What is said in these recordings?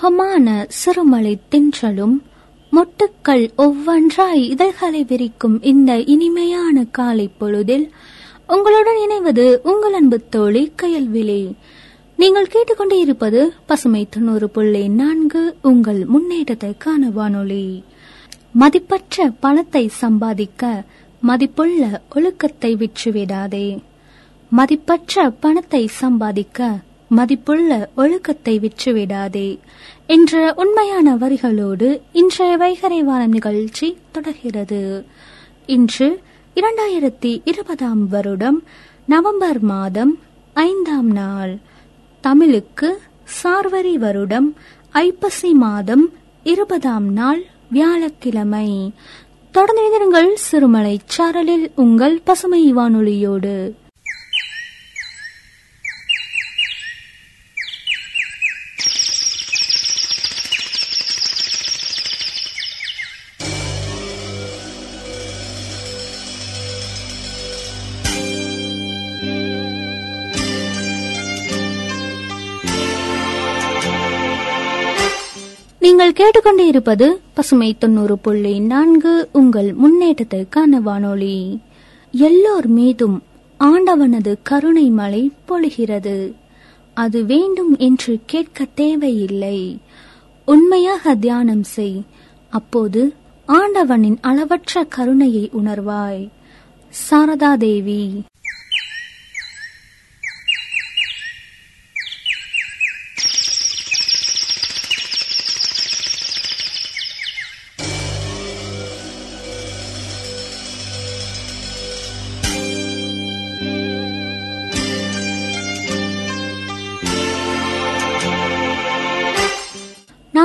சுகமான சிறுமலை தின்றலும் மொட்டுக்கள் ஒவ்வொன்றாய் இதழ்களை விரிக்கும் இந்த இனிமையான காலை பொழுதில் உங்களுடன் இணைவது உங்கள் அன்பு தோழி கயல்விழி. நீங்கள் கேட்டுக்கொண்டே இருப்பது பசுமை தொண்ணூறு புள்ளி நான்கு உங்கள் முன்னேற்றத்திற்கான வானொலி. மதிப்பற்ற பணத்தை சம்பாதிக்க மதிப்புள்ள ஒழுக்கத்தை விற்றுவிடாதே. மதிப்பற்ற பணத்தை சம்பாதிக்க மதிப்புள்ள ஒழுக்கத்தை விற்றுவிடாதே என்ற உண்மையான வரிகளோடு இன்றைய வைகரை வாரம் நிகழ்ச்சி தொடர்கிறது. இன்று இரண்டாயிரத்தி இருபதாம் வருடம் நவம்பர் மாதம் ஐந்தாம் நாள். தமிழுக்கு சார்வரி வருடம் ஐப்பசி மாதம் இருபதாம் நாள் வியாழக்கிழமை. தொடர்ந்து சிறுமலை சாரலில் உங்கள் பசுமை வானொலியோடு. நீங்கள் கேட்டுக்கொண்டே இருப்பது பசுமை தொண்ணூறு புள்ளி நான்கு உங்கள் முன்னேற்றத்திற்கான வானொலி. எல்லோர் மீதும் ஆண்டவனது கருணை மழை பொழிகிறது. அது வேண்டும் என்று கேட்க தேவையில்லை. உண்மையாக தியானம் செய். அப்போது ஆண்டவனின் அளவற்ற கருணையை உணர்வாய். சாரதா தேவி.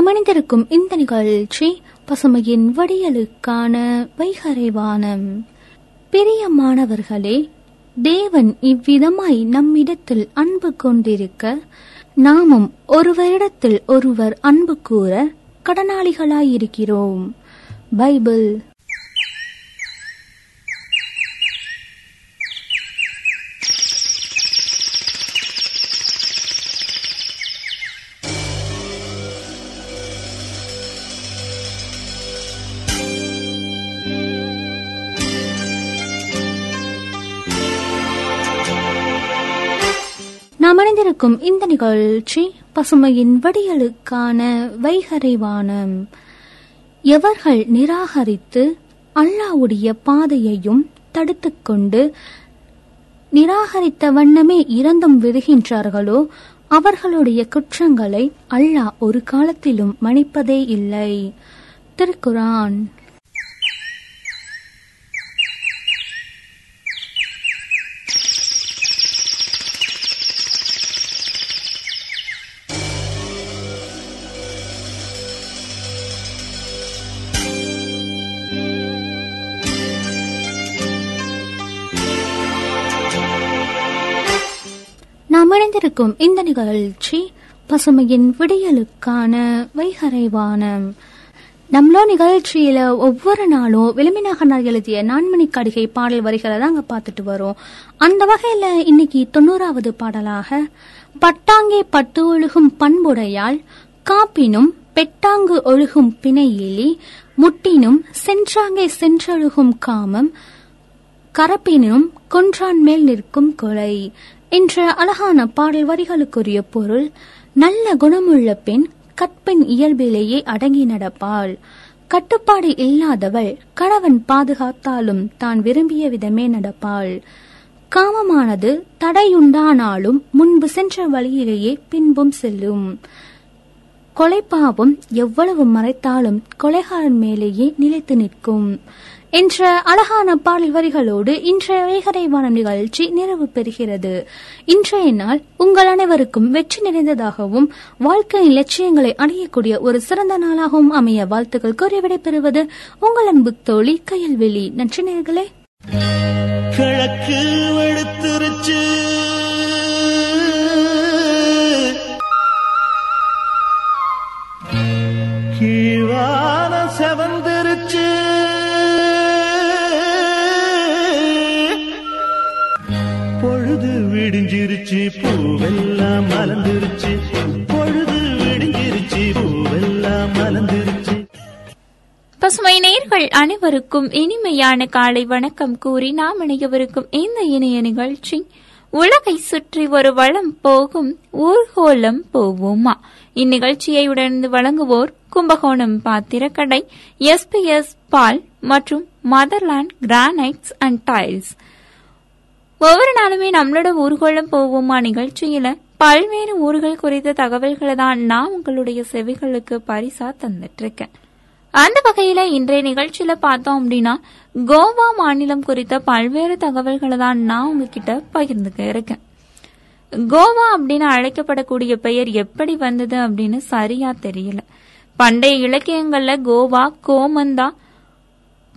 மனிதருக்கும் இந்த நிகழ்ச்சி பசுமையின் வடியலுக்கான வைகரை வானம் பிரியமானவர்களே தேவன் இவ்விதமாய் நம்மிடத்தில் அன்பு கொண்டிருக்க நாமும் ஒருவரிடத்தில் ஒருவர் அன்பு கூற கடனாளிகளாயிருக்கிறோம். பைபிள் இருக்கும் இந்த நிகழ்ச்சி பசுமையின் வடிகளுக்கான வைகரை வானம் எவர்கள் நிராகரித்து அல்லாவுடைய பாதையையும் தடுத்துக்கொண்டு நிராகரித்த வண்ணமே இறந்தும் விடுகின்றார்களோ அவர்களுடைய குற்றங்களை அல்லாஹ் ஒரு காலத்திலும் மன்னிப்பதே இல்லை. திருக்குரான் இருக்கும் இந்த நிகழ்ச்சி பசுமையின் விடியலுக்கான வைகரைவானம் நம்மளோ நிகழ்ச்சியில ஒவ்வொரு நாளும் விளிமிநாகனார் எழுதிய நான்மணி கடிகை பாடல் வரிகளை தான் அங்க பாத்துட்டு வரோம். அந்த வகையில இன்னைக்கு தொண்ணூறாவது பாடலாக பட்டாங்கே பட்டு ஒழுகும் பண்புடையால் காப்பினும் பெட்டாங்கு ஒழுகும் பிணையிலி முட்டினும் சென்றாங்கே சென்றொழுகும் காமம் கரப்பினும் கொன்றான் மேல் நிற்கும் கொலை என்ற அழகான பாடல் வரிகளுக்குரிய பொருள் நல்ல குணமுள்ள பெண் கற்பெண் இயல்பிலேயே அடங்கி நடப்பாள். கட்டுப்பாடு இல்லாதவள் கணவன் பாதுகாத்தாலும் தான் விரும்பிய விதமே நடப்பாள். காமமானது தடையுண்டானாலும் முன்பு சென்ற வழியிலேயே பின்பும் செல்லும். கொலைப்பாவம் எவ்வளவு மறைத்தாலும் கொலைகாரன் மேலேயே நிலைத்து நிற்கும். என்ற அழகான பாடல் வரிகளோடு இன்றைய வேகரைவான நிகழ்ச்சி நிறைவு பெறுகிறது. இன்றைய நாள் உங்கள் அனைவருக்கும் வெற்றி நிறைந்ததாகவும் வாழ்க்கையின் லட்சியங்களை அடையக்கூடிய ஒரு சிறந்த நாளாகவும் அமைய வாழ்த்துக்கள் கூறி விடைபெறுவது உங்கள் அன்பு தோழி கையல்வெளி. நன்றி நேர்களே. கிழக்கு பசுமை நேர்கள் அனைவருக்கும் இனிமையான காலை வணக்கம் கூறி நாம் இணையவிருக்கும் இந்த இணைய நிகழ்ச்சி உலகை சுற்றி ஒரு வளம் போகும் ஊர்கோலம் போவோமா? இந்நிகழ்ச்சியை உடனே வழங்குவோர் கும்பகோணம் பாத்திரக்கடை எஸ்பிஎஸ் பால் மற்றும் மதர்லாண்ட் கிரானைட்ஸ் அண்ட் டைல்ஸ் ஒவ்வொரு நாளுமே நம்மளோட ஊர்கோலம் போவோமா நிகழ்ச்சியில பல்வேறு ஊர்கள் குறித்த தகவல்களை தான் நான் உங்களுடைய செவிகளுக்கு பரிசா தந்துட்டு இருக்கேன். அந்த வகையில இன்றைய நிகழ்ச்சியில பார்த்தோம் அப்படின்னா கோவா மாநிலம் குறித்த பல்வேறு தகவல்களை தான் நான் உங்ககிட்ட பகிர்ந்துக்க இருக்கேன். கோவா அப்படின்னு அழைக்கப்படக்கூடிய பெயர் எப்படி வந்தது அப்படின்னு சரியா தெரியல. பண்டைய இலக்கியங்கள்ல கோவா கோமந்தா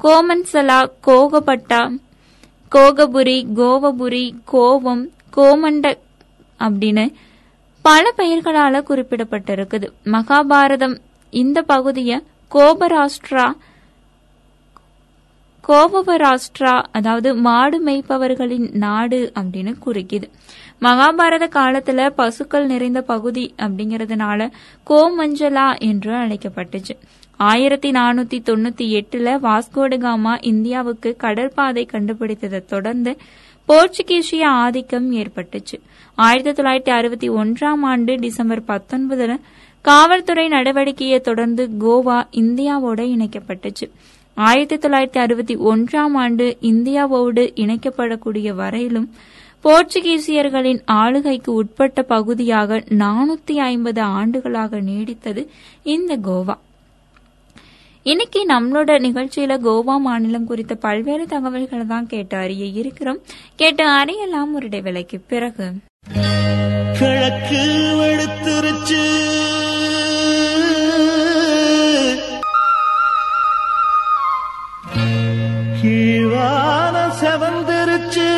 கோமன்சலா கோகப்பட்டா கோகபுரி கோவபுரி கோவம் கோமண்ட அப்படின்னு பல பெயர்களால குறிப்பிடப்பட்டிருக்குது. மகாபாரதம் இந்த பகுதியை கோபராஷ்டிரா கோபவராஷ்டிரா அதாவது மாடு மேய்ப்பவர்களின் நாடு அப்படின்னு குறிக்குது. மகாபாரத காலத்துல பசுக்கள் நிறைந்த பகுதி அப்படிங்கறதுனால கோமஞ்சலா என்று அழைக்கப்பட்டுச்சு. ஆயிரத்தி நானூத்தி தொண்ணூத்தி எட்டுல வாஸ்கோடகாமா இந்தியாவுக்கு கடற்பாதை கண்டுபிடித்ததை தொடர்ந்து போர்ச்சுகீசிய ஆதிக்கம் ஏற்பட்டுச்சு. ஆயிரத்தி தொள்ளாயிரத்தி அறுபத்தி ஒன்றாம் ஆண்டு டிசம்பர் பத்தொன்பதுல காவல்துறை நடவடிக்கையை தொடர்ந்து கோவா இந்தியாவோட இணைக்கப்பட்டுச்சு. ஆயிரத்தி தொள்ளாயிரத்தி அறுபத்தி ஒன்றாம் ஆண்டு இந்தியாவோடு இணைக்கப்படக்கூடிய வரையிலும் போர்ச்சுகீசியர்களின் ஆளுகைக்கு உட்பட்ட பகுதியாக நானூத்தி ஐம்பது ஆண்டுகளாக நீடித்தது இந்த கோவா. இன்னைக்கு நம்மளோட நிகழ்ச்சியில கோவா மாநிலம் குறித்த பல்வேறு தகவல்களை தான் கேட்டு அறிய இருக்கிறோம். கேட்டு அறியலாம் ஒரு இடைவேளைக்கு பிறகு. கிழக்கு வெளுத்துருச்சு கீழான செவந்திருச்சு.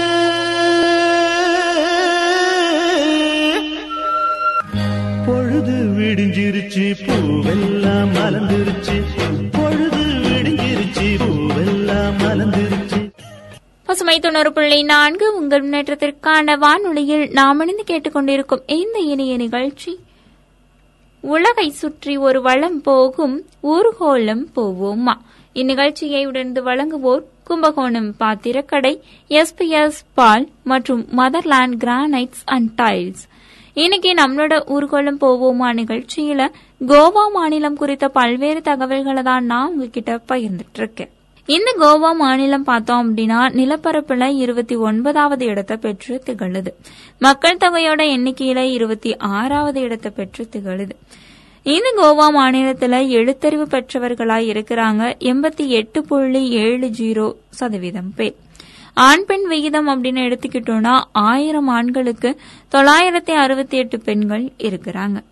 பொழுது விடிஞ்சிருச்சு பூவெல்லாம் மலர்ந்துருச்சு. பொழுது விடிஞ்சிருச்சு பூ பசுமை தொண்ணூறு புள்ளி நான்கு உங்கள் முன்னேற்றத்திற்கான வானொலியில் நாம் இணைந்து கேட்டுக்கொண்டிருக்கும் இந்த இணைய நிகழ்ச்சி. உலகை சுற்றி ஒரு வளம் போகும் ஊர்கோலம் போவோமா? இந்நிகழ்ச்சியை உடனே வழங்குவோர் கும்பகோணம் பாத்திரக்கடை எஸ்பிஎஸ் பால் மற்றும் மதர்லாண்ட் கிரானைட்ஸ் அண்ட் டைல்ஸ். இன்னைக்கு நம்மளோட ஊர்கோலம் போவோமா நிகழ்ச்சியில கோவா மாநிலம் குறித்த பல்வேறு தகவல்களை தான் நான் உங்ககிட்ட பகிர்ந்துட்டு இருக்கேன். இந்த கோவா மாநிலம் பார்த்தோம் அப்படின்னா நிலப்பரப்புல இருபத்தி ஒன்பதாவது இடத்தை பெற்று திகழுது. மக்கள் தொகையோட எண்ணிக்கையில இருபத்தி ஆறாவது இடத்தை பெற்று திகழுது. இந்த கோவா மாநிலத்துல எழுத்தறிவு பெற்றவர்களாய் இருக்கிறாங்க எண்பத்தி எட்டு புள்ளி ஏழு ஜீரோ சதவீதம் பேர். ஆண் பெண் விகிதம் அப்படின்னு எடுத்துக்கிட்டோம்னா ஆயிரம் ஆண்களுக்கு தொள்ளாயிரத்தி அறுபத்தி எட்டு பெண்கள் இருக்கிறாங்க.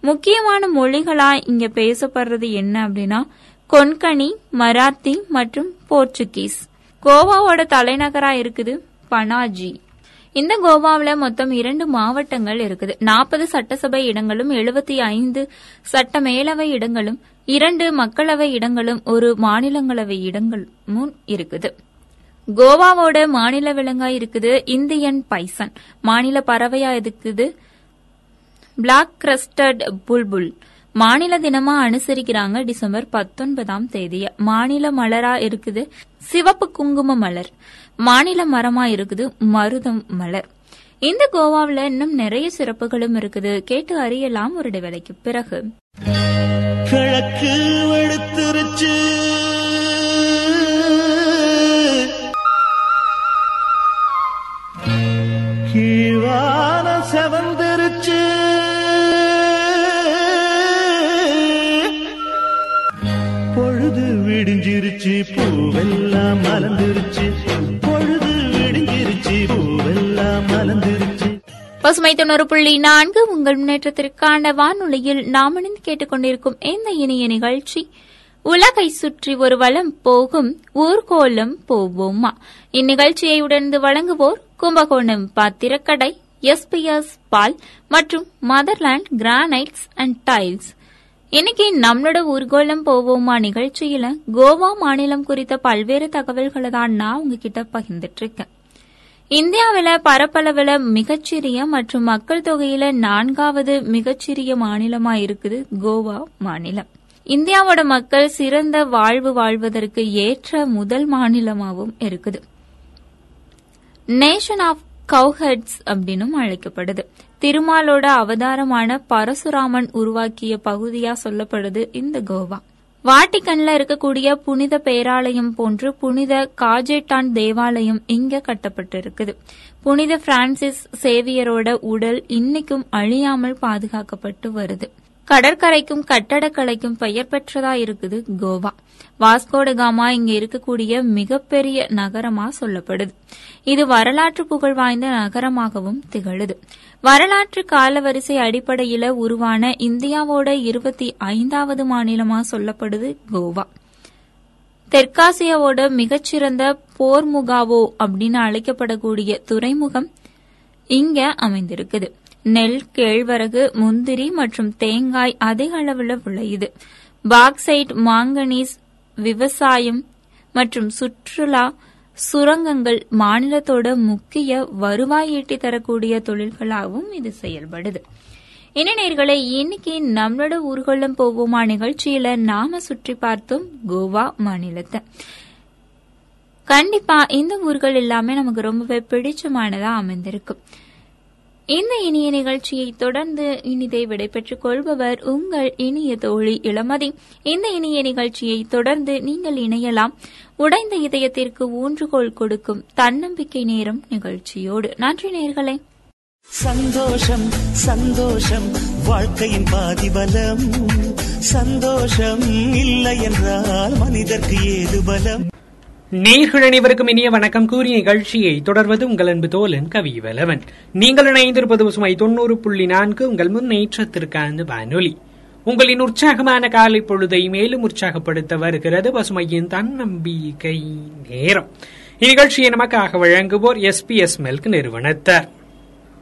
முக்கியமான மொழிகளா இங்க பேசப்படுறது என்ன அப்படின்னா கொன்கனி மராத்தி மற்றும் போர்ச்சுகீஸ். கோவாவோட தலைநகரா இருக்குது பனாஜி. இந்த கோவாவில் மொத்தம் இரண்டு மாவட்டங்கள் இருக்குது. நாற்பது சட்டசபை இடங்களும் எழுபத்தி ஐந்து சட்ட மேலவை இடங்களும் இரண்டு மக்களவை இடங்களும் ஒரு மாநிலங்களவை இடங்களும் இருக்குது. கோவாவோட மாநில விலங்கா இருக்குது இந்தியன் பைசன். மாநில பறவையா இருக்குது? பிளாக் கிரஸ்டட் புல்புல் மாநில தினமா அனுசரிக்கிறாங்க டிசம்பர் பத்தொன்பதாம் தேதிய மாநில மலரா இருக்குது சிவப்பு குங்கும மலர். மாநில மரமா இருக்குது மருதம் மலர். இந்த கோவாவுல இன்னும் நிறைய சிறப்புகளும் இருக்குது. கேட்டு அறியலாம் ஒரு வேலைக்கு பிறகு. கிழக்கு பூவெல்லாம் மலர்ந்துருச்சு. பொழுது விடிஞ்சிருச்சு பூவெல்லாம் மலர்ந்துருச்சு. பசுமை தொண்ணூறு புள்ளி நான்கு உங்கள் முன்னேற்றத்திற்கான வானொலியில் நாம் இணைந்து கேட்டுக்கொண்டிருக்கும் இந்த இனிய நிகழ்ச்சி. உலகை சுற்றி ஒரு வளம் போகும் ஊர்கோலம் போவோமா. இந்நிகழ்ச்சியை உடனே வழங்குவோர் கும்பகோணம் பாத்திரக்கடை எஸ்பிஎஸ் பால் மற்றும் மதர்லாண்ட் கிரானைட்ஸ் அண்ட் டைல்ஸ். இன்னைக்கு நம்மளோட ஊர்கோலம் போவோமா நிகழ்ச்சியில கோவா மாநிலம் குறித்த பல்வேறு தகவல்களை தான் நான் உங்ககிட்ட பகிர்ந்துட்டு இருக்கேன் இந்தியாவில பரப்பளவில் மிகச்சிறிய மற்றும் மக்கள் தொகையில நான்காவது மிகச்சிறிய மாநிலமா இருக்குது கோவா மாநிலம். இந்தியாவோட மக்கள் சிறந்த வாழ்வு வாழ்வதற்கு ஏற்ற முதல் மாநிலமாகவும் இருக்குது. நேஷன் ஆஃப் கவுஹெட்ஸ் அப்படின்னும் அழைக்கப்படுது. திருமாலோட அவதாரமான பரசுராமன் உருவாக்கிய பகுதியா சொல்லப்படுது இந்த கோவா. வாட்டிக்கன்ல இருக்கக்கூடிய புனித பேராலயம் போன்று புனித காஜேட்டான் தேவாலயம் இங்க கட்டப்பட்டிருக்குது. புனித பிரான்சிஸ் சேவியரோட உடல் இன்னைக்கும் அழியாமல் பாதுகாக்கப்பட்டு வருது. கடற்கரைக்கும் கட்டடக்கலைக்கும் பெயர் பெற்றதா இருக்குது கோவா. வாஸ்கோடகாமா இங்க இருக்கக்கூடிய மிகப்பெரிய நகரமா சொல்லப்படுது. இது வரலாற்று புகழ் வாய்ந்த நகரமாகவும் திகழுது. வரலாற்று காலவரிசை அடிப்படையில உருவான இந்தியாவோட இருபத்தி ஐந்தாவது மாநிலமா சொல்லப்படுது கோவா. தெற்காசியாவோட மிகச்சிறந்த போர்முகாவோ அப்படின்னு அழைக்கப்படக்கூடிய துறைமுகம் இங்க அமைந்திருக்குது. நெல் கேழ்வரகு முந்திரி மற்றும் தேங்காய் அதிக அளவில் விளையுது. பாக்சைட் மாங்கனீஸ் விவசாயம் மற்றும் சுற்றுலா சுரங்கங்கள் மாநிலத்தோட முக்கிய வருவாய் ஈட்டி தரக்கூடிய தொழில்களாகவும் இது செயல்படுது. இளைஞர்களை இன்னைக்கு நம்மளோட ஊர்கொள்ளம் போவோமா நிகழ்ச்சியில நாம சுற்றி பார்த்தோம் கோவா மாநிலத்தை. கண்டிப்பா இந்த ஊர்கள் எல்லாமே நமக்கு ரொம்பவே பிடிச்சமானதா அமைந்திருக்கும் இந்த இனிய நிகழ்ச்சியை தொடர்ந்து இனிதை விடைபெற்றுக் கொள்பவர் உங்கள் இனிய தோழி இளமதி. இந்த இனிய நிகழ்ச்சியை தொடர்ந்து நீங்கள் இணையலாம். உடைந்த இதயத்திற்கு ஊன்றுகோல் கொடுக்கும் தன்னம்பிக்கை நேரம் நிகழ்ச்சியோடு. நன்றி நேர்களே. சந்தோஷம் சந்தோஷம் வாழ்க்கையின் பாதிபலம். சந்தோஷம் இல்லை என்றால் மனிதர்க்கு ஏது பலம்? நேர்கள் அனைவருக்கும் இனிய வணக்கம். கூறிய நிகழ்ச்சியை தொடர்வது உங்கள் அன்பு தோலன் கவி வலவன் நீங்கள் இணைந்திருப்பது சுமை தொண்ணூறு புள்ளி நான்கு உங்கள் முன்னேற்றத்திற்கான வானொலி. உங்களின் உற்சாகமான காலை பொழுதை மேலும் உற்சாகப்படுத்த வருகிறது பசுமையின் தன்னம்பிக்கை நேரம். இந்நிகழ்ச்சியை நமக்காக வழங்குவோர் எஸ் பி எஸ் மெல்க் நிறுவனத்தார்.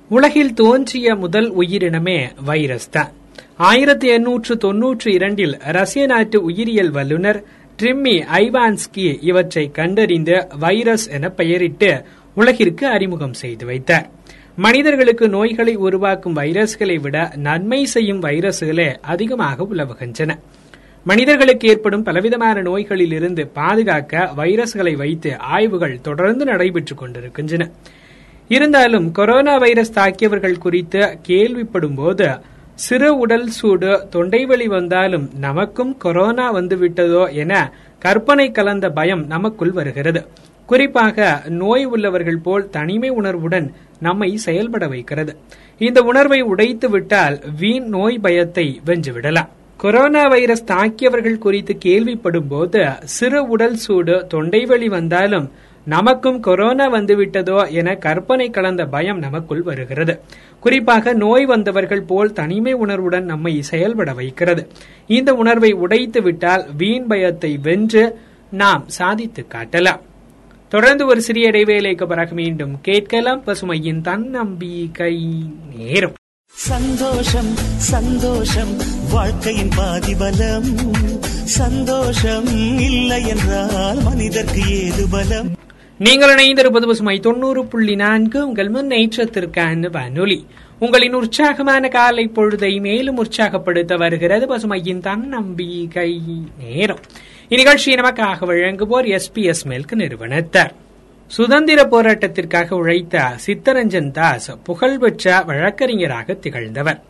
உலகில் தோன்றிய முதல் உயிரினமே வைரஸ் தான். ஆயிரத்தி எண்ணூற்று தொன்னூற்று இரண்டில் ரஷ்ய நாட்டு உயிரியல் வல்லுநர் ட்ரிம்மி ஐவான்ஸ்கி இவற்றை கண்டறிந்து வைரஸ் என பெயரிட்டு உலகிற்கு அறிமுகம் செய்து வைத்தார் மனிதர்களுக்கு நோய்களை உருவாக்கும் வைரஸ்களை விட நன்மை செய்யும் வைரஸ்களே அதிகமாக உலவுகின்றன. மனிதர்களுக்கு ஏற்படும் பலவிதமான நோய்களில் இருந்து பாதுகாக்க வைரஸ்களை வைத்து ஆய்வுகள் தொடர்ந்து நடைபெற்றுக் கொண்டிருக்கின்றன. இருந்தாலும் கொரோனா வைரஸ் தாக்கியவர்கள் குறித்து கேள்விப்படும் போது சிறு உடல் சூடு தொண்டைவலி வந்தாலும் நமக்கும் கொரோனா வந்துவிட்டதோ என கற்பனை கலந்த பயம் நமக்குள் வருகிறது. குறிப்பாக நோய் உள்ளவர்கள் போல் தனிமை உணர்வுடன் நம்மை செயல்பட வைக்கிறது. இந்த உணர்வை உடைத்து விட்டால் வீண் நோய் பயத்தை வென்றுவிடலாம் கொரோனா வைரஸ் தாக்கியவர்கள் குறித்து கேள்விப்படும் போது சிறு உடல் சூடு தொண்டைவலி வந்தாலும் நமக்கும் கொரோனா வந்துவிட்டதோ என கற்பனை கலந்த பயம் நமக்குள் வருகிறது. குறிப்பாக நோய் வந்தவர்கள் போல் தனிமை உணர்வுடன் நம்மை செயல்பட வைக்கிறது. இந்த உணர்வை உடைத்து விட்டால் வீண் பயத்தை வென்று நாம் சாதித்து காட்டலாம். தொடர்ந்து ஒரு சிறிய இடைவேளைக்கு பிறகு மீண்டும் கேட்கலாம் பசுமையின் தன்னம்பிக்கை நேரம். சந்தோஷம் சந்தோஷம் வாழ்க்கையின் பாதிபலம். சந்தோஷம் இல்லை என்றால் மனிதர்க்கு ஏது பலம்? நீங்கள் இணைந்திருப்பது பசுமை தொண்ணூறு புள்ளி நான்கு. உங்கள் முன்னேற்றத்திற்கான வானொலி. உங்களின் உற்சாகமான காலை பொழுதை மேலும் உற்சாகப்படுத்த வருகிறது பசுமையின் தன்னம்பிக்கை நேரம். இந்நிகழ்ச்சியை நமக்காக வழங்குவோர் எஸ் மெல்க் நிறுவனத்தார். சுதந்திர போராட்டத்திற்காக உழைத்த சித்தரஞ்சன் தாஸ் புகழ்பெற்ற வழக்கறிஞராக திகழ்ந்தவர்.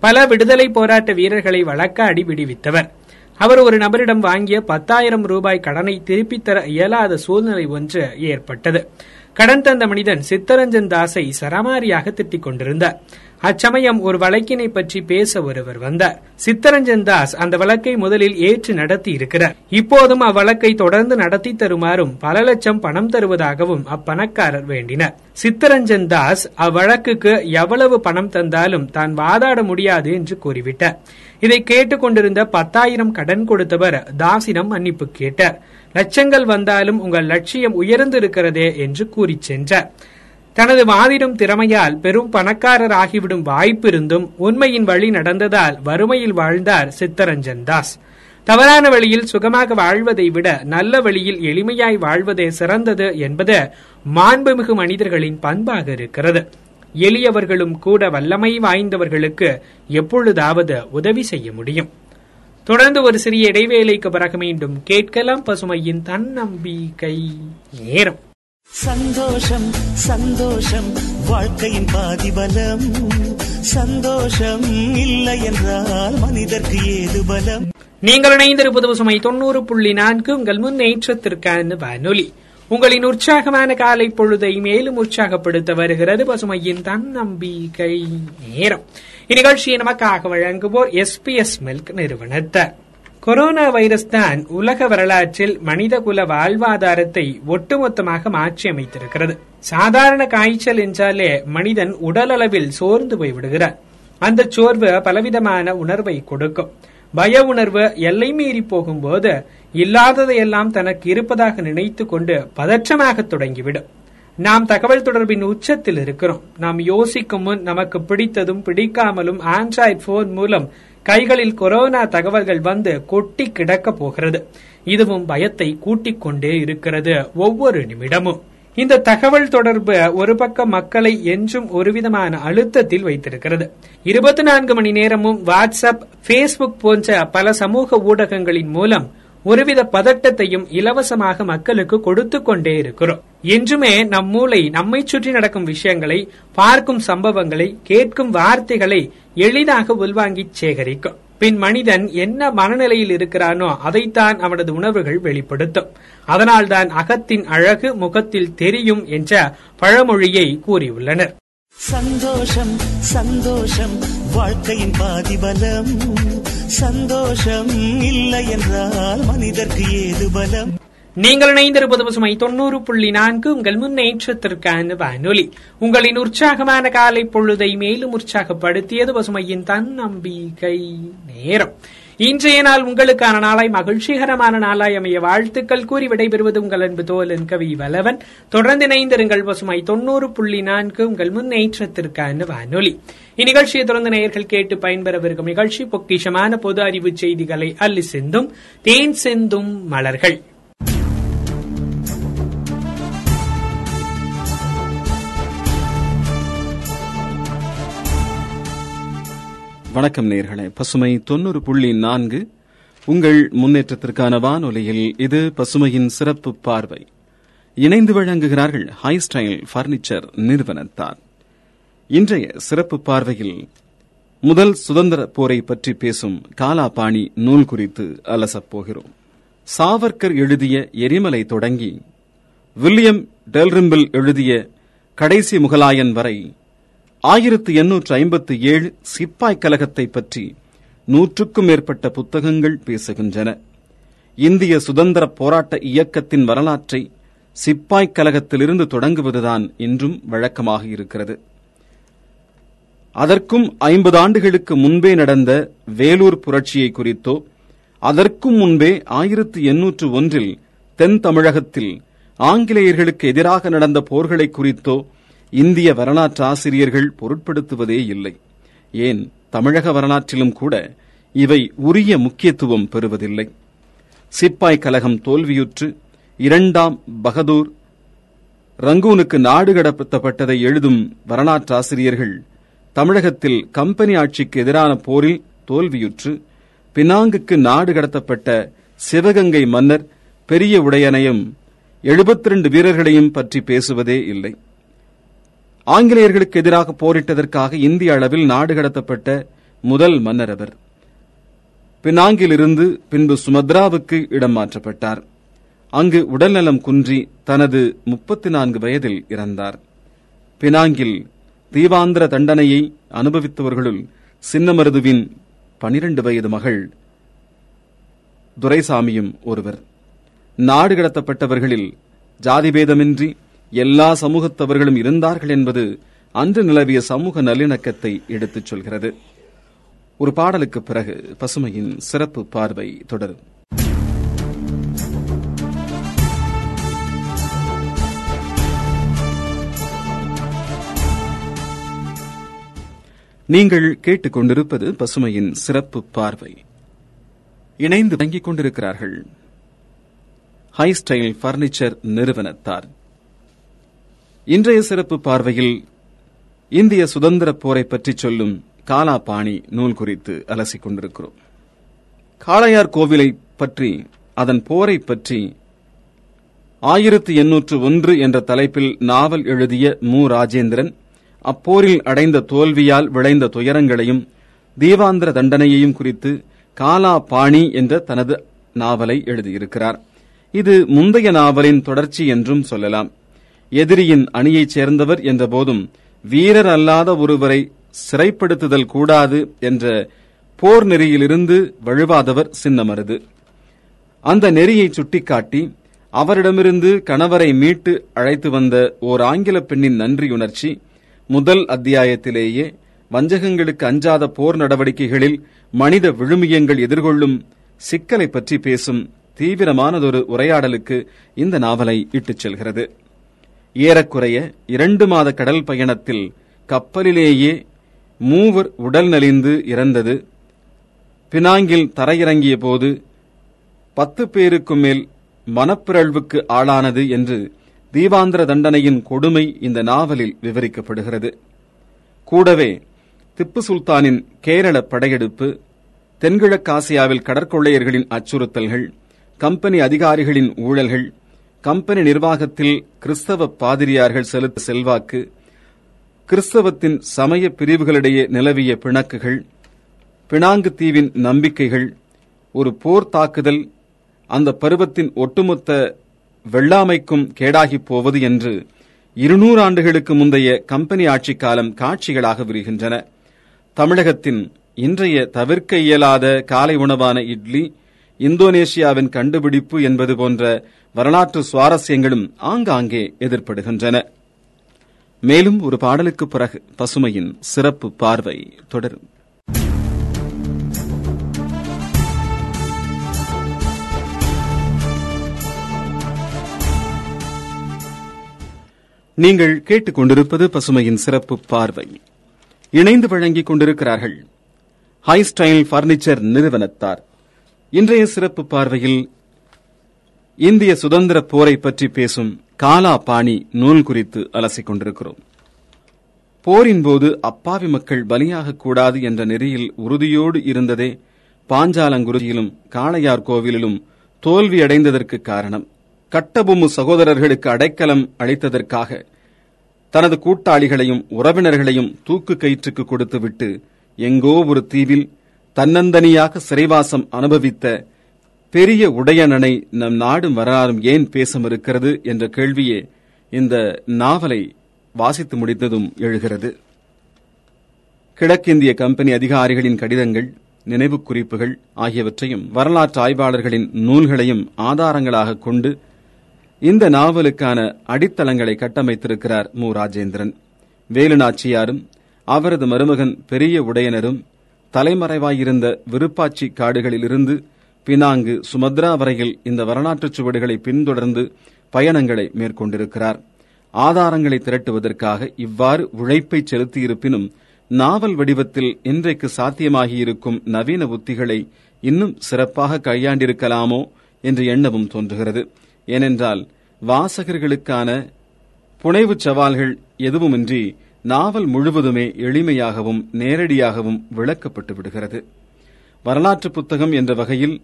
பல விடுதலை போராட்ட வீரர்களை வழக்காடி விடுவித்தவர். அவர் ஒரு நபரிடம் வாங்கிய பத்தாயிரம் ரூபாய் கடனை திருப்பித் தர இயலாத சூழ்நிலை ஒன்று ஏற்பட்டது. கடன் தந்த மனிதன் சித்தரஞ்சன் தாஸை சரமாரியாக திட்டிக் கொண்டிருந்தார். அச்சமயம் ஒரு வழக்கினை பற்றி பேச ஒருவர் வந்தார். சித்தரஞ்சன் தாஸ் அந்த வழக்கை முதலில் ஏற்று நடத்தி இருக்கிறார் இப்போதும் அவ்வழக்கை தொடர்ந்து நடத்தி தருமாறும் பல லட்சம் பணம் தருவதாகவும் அப்பணக்காரர் வேண்டினார். சித்தரஞ்சன் தாஸ் அவ்வழக்குக்கு எவ்வளவு பணம் தந்தாலும் தான் வாதாட முடியாது என்று கூறிவிட்டார். இதை கேட்டுக்கொண்டிருந்த பத்தாயிரம் கடன் கொடுத்தவர் தாசிடம் மன்னிப்பு கேட்டார். லட்சங்கள் வந்தாலும் உங்கள் லட்சியம் உயர்ந்திருக்கிறதே என்று கூறிச் சென்றார். தனது வாதிடும் திறமையால் பெரும் பணக்காரர் ஆகிவிடும் வாய்ப்பிருந்தும் உண்மையின் வழி நடந்ததால் வறுமையில் வாழ்ந்தார் சித்தரஞ்சன் தாஸ். தவறான வழியில் சுகமாக வாழ்வதை விட நல்ல வழியில் எளிமையாய் வாழ்வதே சிறந்தது என்பது மாண்புமிகு மனிதர்களின் பண்பாக இருக்கிறது. எளியவர்களும் கூட வல்லமை வாய்ந்தவர்களுக்கு எப்பொழுதாவது உதவி செய்ய முடியும். தொடர்ந்து ஒரு சிறிய இடைவேளைக்கு பிறகு மீண்டும் கேட்கலாம் பசுமையின் தன்னம்பிக்கை நேரம். சந்தோஷம் சந்தோஷம் வாழ்க்கையின் பாதிபலம். சந்தோஷம் இல்லை என்றால் மனிதர்க்கு ஏது பலம்? நீங்கள் இணைந்திருப்பது பசுமை தொண்ணூறு புள்ளி நான்கு உங்கள் முன்னேற்றத்திற்கான வானொலி. உங்களின் உற்சாகமான காலை பொழுதை மேலும் உற்சாகப்படுத்த வருகிறது பசுமையின் தன்னம்பிக்கை நேரம். இந்நிகழ்ச்சியை நமக்காக வழங்குவோர் எஸ்பிஎஸ் மில்க் நிறுவனத்தார். கொரோனா வைரஸ் தான் உலக வரலாற்றில் மனிதகுல வாழ்வாதாரத்தை ஒட்டுமொத்தமாக மாற்றி அமைத்திருக்கிறது சாதாரண காய்ச்சல் என்றாலே மனிதன் உடலளவில் சோர்ந்து போய்விடுகிறார் அந்த சோர்வு பலவிதமான உணர்வை கொடுக்கும். பய உணர்வு எல்லை மீறி போகும்போது இல்லாததையெல்லாம் தனக்கு இருப்பதாக நினைத்து கொண்டு பதற்றமாக தொடங்கிவிடும். நாம் தகவல் தொடர்பின் உச்சத்தில் இருக்கிறோம். நாம் யோசிக்கும் முன் நமக்கு பிடித்ததும் பிடிக்காமலும் ஆண்ட்ராய்ட் போன் மூலம் கைகளில் கொரோனா தகவல்கள் வந்து கொட்டி கிடக்க போகிறது. இதுவும் பயத்தை கூட்டிக் கொண்டே இருக்கிறது ஒவ்வொரு நிமிடமும். இந்த தகவல் தொடர்பு ஒரு பக்கம் மக்களை என்றும் ஒருவிதமான அழுத்தத்தில் வைத்திருக்கிறது. இருபத்தி நான்கு மணி நேரமும் வாட்ஸ்அப் பேஸ்புக் போன்ற பல சமூக ஊடகங்களின் மூலம் ஒருவித பதட்டத்தையும் இலவசமாக மக்களுக்கு கொடுத்து கொண்டே இருக்கிறோம். என்றுமே நம் மூளை நம்மை சுற்றி நடக்கும் விஷயங்களை பார்க்கும் சம்பவங்களை கேட்கும் வார்த்தைகளை எளிதாக உள்வாங்கி சேகரிக்கும். பின் மனிதன் என்ன மனநிலையில் இருக்கிறானோ அதைத்தான் அவனது உணர்வுகள் வெளிப்படுத்தும். அதனால்தான் அகத்தின் அழகு முகத்தில் தெரியும் என்ற பழமொழியை கூறியுள்ளனர். சந்தோஷம் சந்தோஷம் வாழ்க்கையின் பாதிபலம். சந்தோஷம் இல்லை என்றால் மனிதர்க்கு ஏது பலம்? நீங்கள் இணைந்திருப்பது பசுமை தொண்ணூறு புள்ளி நான்கு. உங்கள் முன்னேற்றத்திற்கான வானொலி. உங்களின் உற்சாகமான காலை பொழுதை மேலும் உற்சாகப்படுத்தியது பசுமையின் தன்னம்பிக்கை நேரம். இன்றைய நாள் உங்களுக்கான நாளாய் மகிழ்ச்சிகரமான நாளாய் அமைய வாழ்த்துக்கள் கூறி விடைபெறுவது உங்கள் அன்பு தோலன் கவி வலவன். தொடர்ந்து இணைந்திருங்கள் பசுமை தொண்ணூறு புள்ளி நான்கு உங்கள் முன்னேற்றத்திற்கான வானொலி. இந்நிகழ்ச்சியை தொடர்ந்து நேயர்கள் கேட்டு பயன்பெறவிருக்கும் நிகழ்ச்சி பொக்கிஷமான பொது அறிவு செய்திகளை அள்ளி செந்தும் தேன் செந்தும் மலர்கள். வணக்கம் நேர்களே. பசுமை தொன்னூறு புள்ளி நான்கு. உங்கள் முன்னேற்றத்திற்கான வானொலியில் இது பசுமையின் சிறப்பு பார்வை. இணைந்து வழங்குகிறார்கள் ஹை ஸ்டைல் பர்னிச்சர் நிறுவனத்தார் இன்றைய சிறப்பு பார்வையில் முதல் சுதந்திர போரை பற்றி பேசும் காலாபாணி நூல் குறித்து அலசப் போகிறோம். சாவர்கர் எழுதிய எரிமலை தொடங்கி வில்லியம் டெல்ரிம்பில் எழுதிய கடைசி முகலாயன் வரை ஆயிரத்து எண்ணூற்று ஐம்பத்தி ஏழு சிப்பாய் கலகத்தை பற்றி நூற்றுக்கும் மேற்பட்ட புத்தகங்கள் பேசுகின்றன. இந்திய சுதந்திர போராட்ட இயக்கத்தின் வரலாற்றை சிப்பாய் கலகத்திலிருந்து தொடங்குவதுதான் இன்றும் வழக்கமாக இருக்கிறது. அதற்கும் ஐம்பது ஆண்டுகளுக்கு முன்பே நடந்த வேலூர் புரட்சியை குறித்தோ அதற்கும் முன்பே ஆயிரத்து எண்ணூற்று ஒன்றில் தென் தமிழகத்தில் ஆங்கிலேயர்களுக்கு எதிராக நடந்த போர்களை குறித்தோ இந்திய வரலாற்றாசிரியர்கள் பொருட்படுத்துவதே இல்லை. ஏன் தமிழக வரலாற்றிலும் கூட இவை உரிய முக்கியத்துவம் பெறுவதில்லை. சிப்பாய் கலகம் தோல்வியுற்று இரண்டாம் பகதூர் ரங்கூனுக்கு நாடு கடத்தப்பட்டதை எழுதும் வரலாற்றாசிரியர்கள் தமிழகத்தில் கம்பெனி ஆட்சிக்கு எதிரான போரில் தோல்வியுற்று பினாங்குக்கு நாடு கடத்தப்பட்ட சிவகங்கை மன்னர் பெரிய உடையனையும் எழுபத்தி ரெண்டு வீரர்களையும் பற்றி பேசுவதே இல்லை. ஆங்கிலேயர்களுக்கு எதிராக போரிட்டதற்காக இந்திய அளவில் நாடு கடத்தப்பட்ட முதல் மன்னர் அவர். பினாங்கிலிருந்து பின்பு சுமத்ராவுக்கு இடம் மாற்றப்பட்டார். அங்கு உடல்நலம் குன்றி தனது முப்பத்தி நான்கு வயதில் இறந்தார். பினாங்கில் தீவாந்திர தண்டனையை அனுபவித்தவர்களுள் சின்னமருதுவின் பனிரெண்டு வயது மகள் துரைசாமியும் ஒருவர். நாடு கடத்தப்பட்டவர்களில் ஜாதிபேதமின்றி எல்லா சமூகத்தவர்களும் இருந்தார்கள் என்பது அன்று நிலவிய சமூக நல்லிணக்கத்தை எடுத்துச் சொல்கிறது. ஒரு பாடலுக்கு பிறகு பசுமையின் சிறப்பு பார்வை தொடரும். நீங்கள் கேட்டுக்கொண்டிருப்பது பசுமையின் சிறப்பு பார்வை. இணைந்து வழங்கிக் கொண்டிருக்கிறார்கள். ஹை ஸ்டைல் பர்னிச்சர் நிறுவனத்தார். இன்றைய சிறப்பு பார்வையில் இந்திய சுதந்திர போரை பற்றி சொல்லும் காலாபாணி நூல் குறித்து அலசிக் கொண்டிருக்கிறோம். காளையார் கோவிலை பற்றி அதன் போரை பற்றி ஆயிரத்தி எண்ணூற்று ஒன்று என்ற தலைப்பில் நாவல் எழுதிய மு. ராஜேந்திரன் அப்போரில் அடைந்த தோல்வியால் விளைந்த துயரங்களையும் தீவாந்திர தண்டனையையும் குறித்து காலா பாணி என்ற தனது நாவலை எழுதியிருக்கிறார். இது முந்தைய நாவலின் தொடர்ச்சி என்றும் சொல்லலாம். எதிரியின் அணியைச் சேர்ந்தவர் என்றபோதும் வீரர் அல்லாத ஒருவரை சிறைப்படுத்துதல் கூடாது என்ற போர் நெறியிலிருந்து வழுவாதவர் சின்னமருது. அந்த நெறியை சுட்டிக்காட்டி அவரிடமிருந்து கணவரை மீட்டு அழைத்து வந்த ஓர் ஆங்கில பெண்ணின் நன்றியுணர்ச்சி முதல் அத்தியாயத்திலேயே வஞ்சகங்களுக்கு அஞ்சாத போர் நடவடிக்கைகளில் மனித விழுமியங்கள் எதிர்கொள்ளும் சிக்கலை பற்றி பேசும் தீவிரமானதொரு உரையாடலுக்கு இந்த நாவலை இட்டுச் செல்கிறது. ஏறக்குறைய இரண்டு மாத கடல் பயணத்தில் கப்பலிலேயே மூவர் உடல் நலிந்து இறந்தது. பினாங்கில் தரையிறங்கிய போது பத்து பேருக்கும் மேல் மனப்பிறழ்வுக்கு ஆளானது என்று தீவாந்திர தண்டனையின் கொடுமை இந்த நாவலில் விவரிக்கப்படுகிறது. கூடவே திப்பு சுல்தானின் கேரள படையெடுப்பு தென்கிழக்காசியாவில் கடற்கொள்ளையர்களின் அச்சுறுத்தல்கள் கம்பெனி அதிகாரிகளின் ஊழல்கள் கம்பெனி நிர்வாகத்தில் கிறிஸ்தவ பாதிரியார்கள் செலுத்த செல்வாக்கு கிறிஸ்தவத்தின் சமய பிரிவுகளிடையே நிலவிய பிணக்குகள் பினாங்கு தீவின் நம்பிக்கைகள் ஒரு போர் தாக்குதல் அந்த பருவத்தின் ஒட்டுமொத்த வெள்ளாமைக்கும் கேடாகிப் போவது என்று இருநூறு ஆண்டுகளுக்கு முந்தைய கம்பெனி ஆட்சிக் காலம் காட்சிகளாக விரிகின்றன. தமிழகத்தின் இன்றைய தவிர்க்க இயலாத காலை உணவான இட்லி இந்தோனேஷியாவின் கண்டுபிடிப்பு என்பது போன்ற வரலாற்று சுவாரஸ்யங்களும் ஆங்காங்கே எதிர்படுகின்றன. மேலும் ஒரு பாடலுக்கு பிறகு பசுமையின் சிறப்பு பார்வை தொடரும். நீங்கள் கேட்டுக்கொண்டிருப்பது பசுமையின் சிறப்பு பார்வை. இணைந்து வழங்கிக் கொண்டிருக்கிறார்கள். ஹை ஸ்டைல் பர்னிச்சர் நிறுவனத்தார். இன்றைய சிறப்பு பார்வையில் இந்திய சுதந்திர போரை பற்றி பேசும் காலா பாணி நூல் குறித்து அலசிக் கொண்டிருக்கிறோம். போரின் போது அப்பாவி மக்கள் பலியாகக் கூடாது என்ற நெறியில் உறுதியோடு இருந்ததே பாஞ்சாலங்குருஜியிலும் காளையார் கோவிலிலும் தோல்வியடைந்ததற்கு காரணம். கட்டபொம்மு சகோதரர்களுக்கு அடைக்கலம் அளித்ததற்காக தனது கூட்டாளிகளையும் உறவினர்களையும் தூக்கு கயிற்றுக்கு கொடுத்துவிட்டு எங்கோ ஒரு தீவில் தன்னந்தனியாக சிறைவாசம் அனுபவித்த பெரிய உடையனனை நம் நாடும் வரலாறும் ஏன் பேசமிருக்கிறது என்ற கேள்வியே இந்த நாவலை வாசித்து முடித்ததும் எழுகிறது. கிழக்கிந்திய கம்பெனி அதிகாரிகளின் கடிதங்கள் நினைவு குறிப்புகள் ஆகியவற்றையும் வரலாற்று ஆய்வாளர்களின் நூல்களையும் ஆதாரங்களாக கொண்டு இந்த நாவலுக்கான அடித்தளங்களை கட்டமைத்திருக்கிறார் மு. ராஜேந்திரன். வேலுநாச்சியாரும் அவரது மருமகன் பெரிய உடையனரும் தலைமறைவாயிருந்த விருப்பாச்சி காடுகளிலிருந்து பினாங்கு சுமத்ரா வரையில் இந்த வரலாற்றுச் சுவடுகளை பின்தொடர்ந்து பயணங்களை மேற்கொண்டிருக்கிறார். ஆதாரங்களை திரட்டுவதற்காக இவ்வாறு உழைப்பை செலுத்தியிருப்பினும் நாவல் வடிவத்தில் இன்றைக்கு சாத்தியமாகியிருக்கும் நவீன உத்திகளை இன்னும் சிறப்பாக கையாண்டிருக்கலாமோ என்று எண்ணமும் தோன்றுகிறது. ஏனென்றால் வாசகர்களுக்கான புனைவு சவால்கள் எதுவுமின்றி நாவல் முழுவதுமே எளிமையாகவும் நேரடியாகவும் விளக்கப்பட்டு விடுகிறது. வரலாற்று புத்தகம் என்ற வகையில்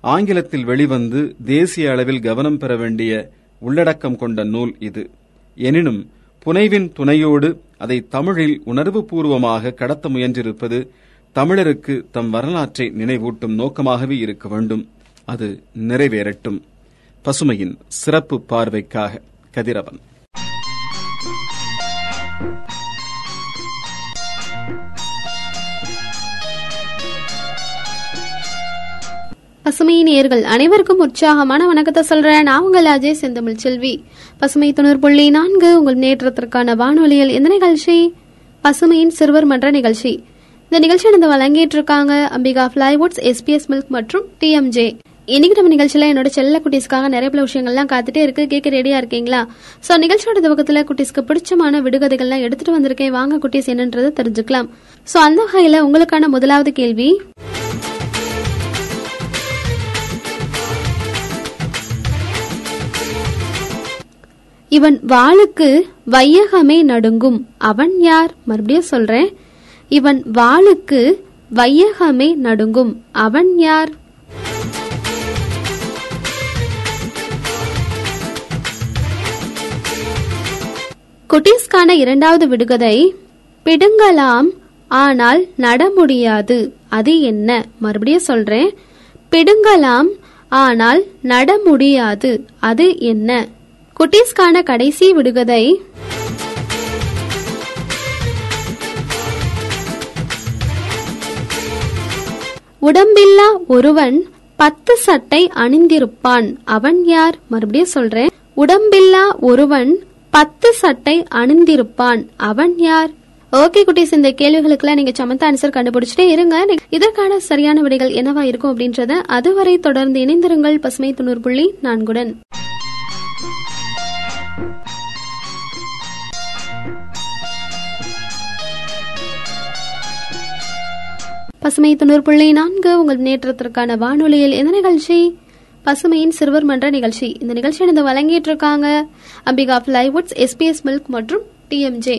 ஆங்கிலத்தில் வெளிவந்து தேசிய அளவில் கவனம் பெற வேண்டிய உள்ளடக்கம் கொண்ட நூல் இது. எனினும் புனைவின் துணையோடு அதை தமிழில் உணர்வுபூர்வமாக கடத்த முயன்றிருப்பது தமிழருக்கு தம் வரலாற்றை நினைவூட்டும் நோக்கமாகவே இருக்க வேண்டும். அது நிறைவேறட்டும். பசுமையின் சிறப்பு பார்வைக்காக. கதிரவன். பசுமை நேர்கள் அனைவருக்கும் உற்சாகமான வணக்கத்தை சொல்றேன். நான் உங்கள் அஜய் செந்தமிழ் செல்வி. பசுமை தொண்ணூறு புள்ளி நான்கு உங்கள் நேற்றத்திற்கான வானொலியில் எந்த நிகழ்ச்சி பசுமையின் சிறுவர் மன்ற நிகழ்ச்சி. இந்த நிகழ்ச்சி நடந்து வழங்கிட்டு இருக்காங்க அம்பிகா பிளைவுட்ஸ் எஸ்பிஎஸ் மில்க் மற்றும் டிஎம்ஜே இன்னைக்கு நம்ம நிகழ்ச்சியில என்னோட செல்ல குட்டீஸ்க்காக நிறைய பல விஷயங்கள்லாம் காத்துட்டே இருக்கு. கேட்க ரெடியா இருக்கீங்களா? சோ நிகழ்ச்சியோட துவக்கத்துல குட்டீஸ்க்கு பிடிச்சமான விடுகதைகள்லாம் எடுத்துட்டு வந்திருக்கேன். வாங்க குட்டீஸ் என்னன்றதை தெரிஞ்சுக்கலாம். சோ அந்த வகையில உங்களுக்கான முதலாவது கேள்வி இவன் வாளுக்கு வையகமே நடுங்கும். அவன் யார்? மறுபடியும் சொல்றேன். இவன் வாளுக்கு வையகமே நடுங்கும். அவன் யார்? குட்டீஸ்கான இரண்டாவது விடுகதை பிடுங்கலாம் ஆனால் நட முடியாது அது என்ன? மறுபடியும் சொல்றேன். பிடுங்கலாம் ஆனால் நட முடியாது அது என்ன? குட்டீஸ்கான கடைசி விடுகதை. உடம்பில்லா ஒருவன் பத்து சட்டை அணிந்திருப்பான். அவன் யார்? மறுபடியும் சொல்றேன். உடம்பில்லா ஒருவன் பத்து சட்டை அணிந்திருப்பான். அவன் யார்? ஓகே குட்டீஸ் இந்த கேள்விகளுக்குலாம் நீங்க சமத்த ஆன்சர் கண்டுபிடிச்சிட்டே இருங்க. இதற்கான சரியான விடைகள் என்னவா இருக்கும் அப்படின்றத அதுவரை தொடர்ந்து இணைந்திருங்கள். பசுமை தொண்ணூறு புள்ளி நான்குடன். பசுமை தொண்ணூறு புள்ளி நான்கு உங்கள் நேற்றத்திற்கான வானொலியில் எந்த நிகழ்ச்சி. பசுமையின் சிறுவர் மன்ற நிகழ்ச்சி. இந்த நிகழ்ச்சி இந்த வழங்கிட்டு இருக்காங்க அம்பிகா பிளைவுட்ஸ் எஸ்பிஎஸ் மில்க் மற்றும் டிஎம்ஜே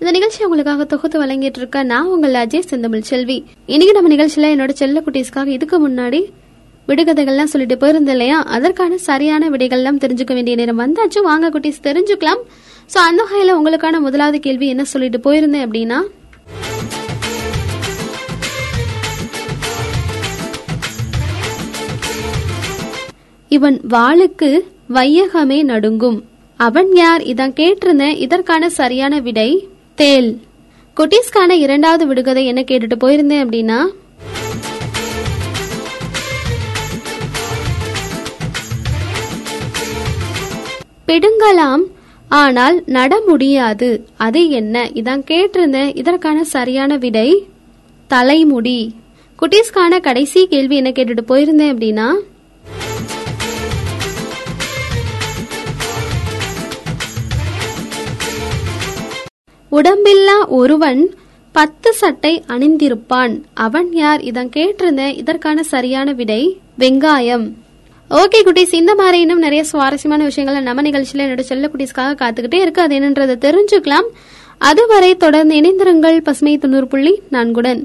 இந்த நிகழ்ச்சி உங்களுக்காக தொகுத்து வழங்கிட்டு இருக்க நான் உங்கள் அஜய் செந்தமிழ் செல்வி. இன்னைக்கு நம்ம நிகழ்ச்சியில என்னோட செல்ல குட்டீஸ்க்காக இதுக்கு முன்னாடி விடுகதைகள்லாம் சொல்லிட்டு போயிருந்தேன் இல்லையா? அதற்கான சரியான விடைகள்லாம் தெரிஞ்சுக்க வேண்டிய நேரம் வந்தாச்சு. வாங்க குட்டீஸ் தெரிஞ்சுக்கலாம். சோ அந்த வகையில உங்களுக்கான முதலாவது கேள்வி என்ன சொல்லிட்டு போயிருந்தேன் அப்படின்னா இவன் வாளுக்கு வையகமே நடுங்கும். அவன் யார் இதான் கேட்டிருந்தேன் இதற்கான சரியான விடை? தேல் குட்டீஸ்க்கான இரண்டாவது விடுகதை என்ன கேட்டுட்டு போயிருந்தேன் அப்படின்னா பிடுங்கலாம் ஆனால் நட முடியாது. அது என்ன? இதான் கேட்டிருந்தேன் இதற்கான சரியான விடை? தலைமுடி. குட்டீஸ்க்கான கடைசி கேள்வி என்ன கேட்டுட்டு போயிருந்தேன் அப்படின்னா உடம்பில்லா ஒருவன் பத்து சட்டை அணிந்திருப்பான். அவன் யார்? இதான் கேட்டிருந்தேன் இதற்கான சரியான விடை வெங்காயம். ஓகே குட்டீஸ் இந்த மாதிரி இன்னும் நிறைய சுவாரஸ்யமான விஷயங்களை நம்ம நிகழ்ச்சியில என்னோட செல்ல குட்டீஸ்க்காக காத்துக்கிட்டே இருக்கு. அது என்னன்றதை தெரிஞ்சுக்கலாம். அதுவரை தொடர்ந்து இணைந்திருங்கள் பசுமை தொண்ணூறு புள்ளி நான்குடன்.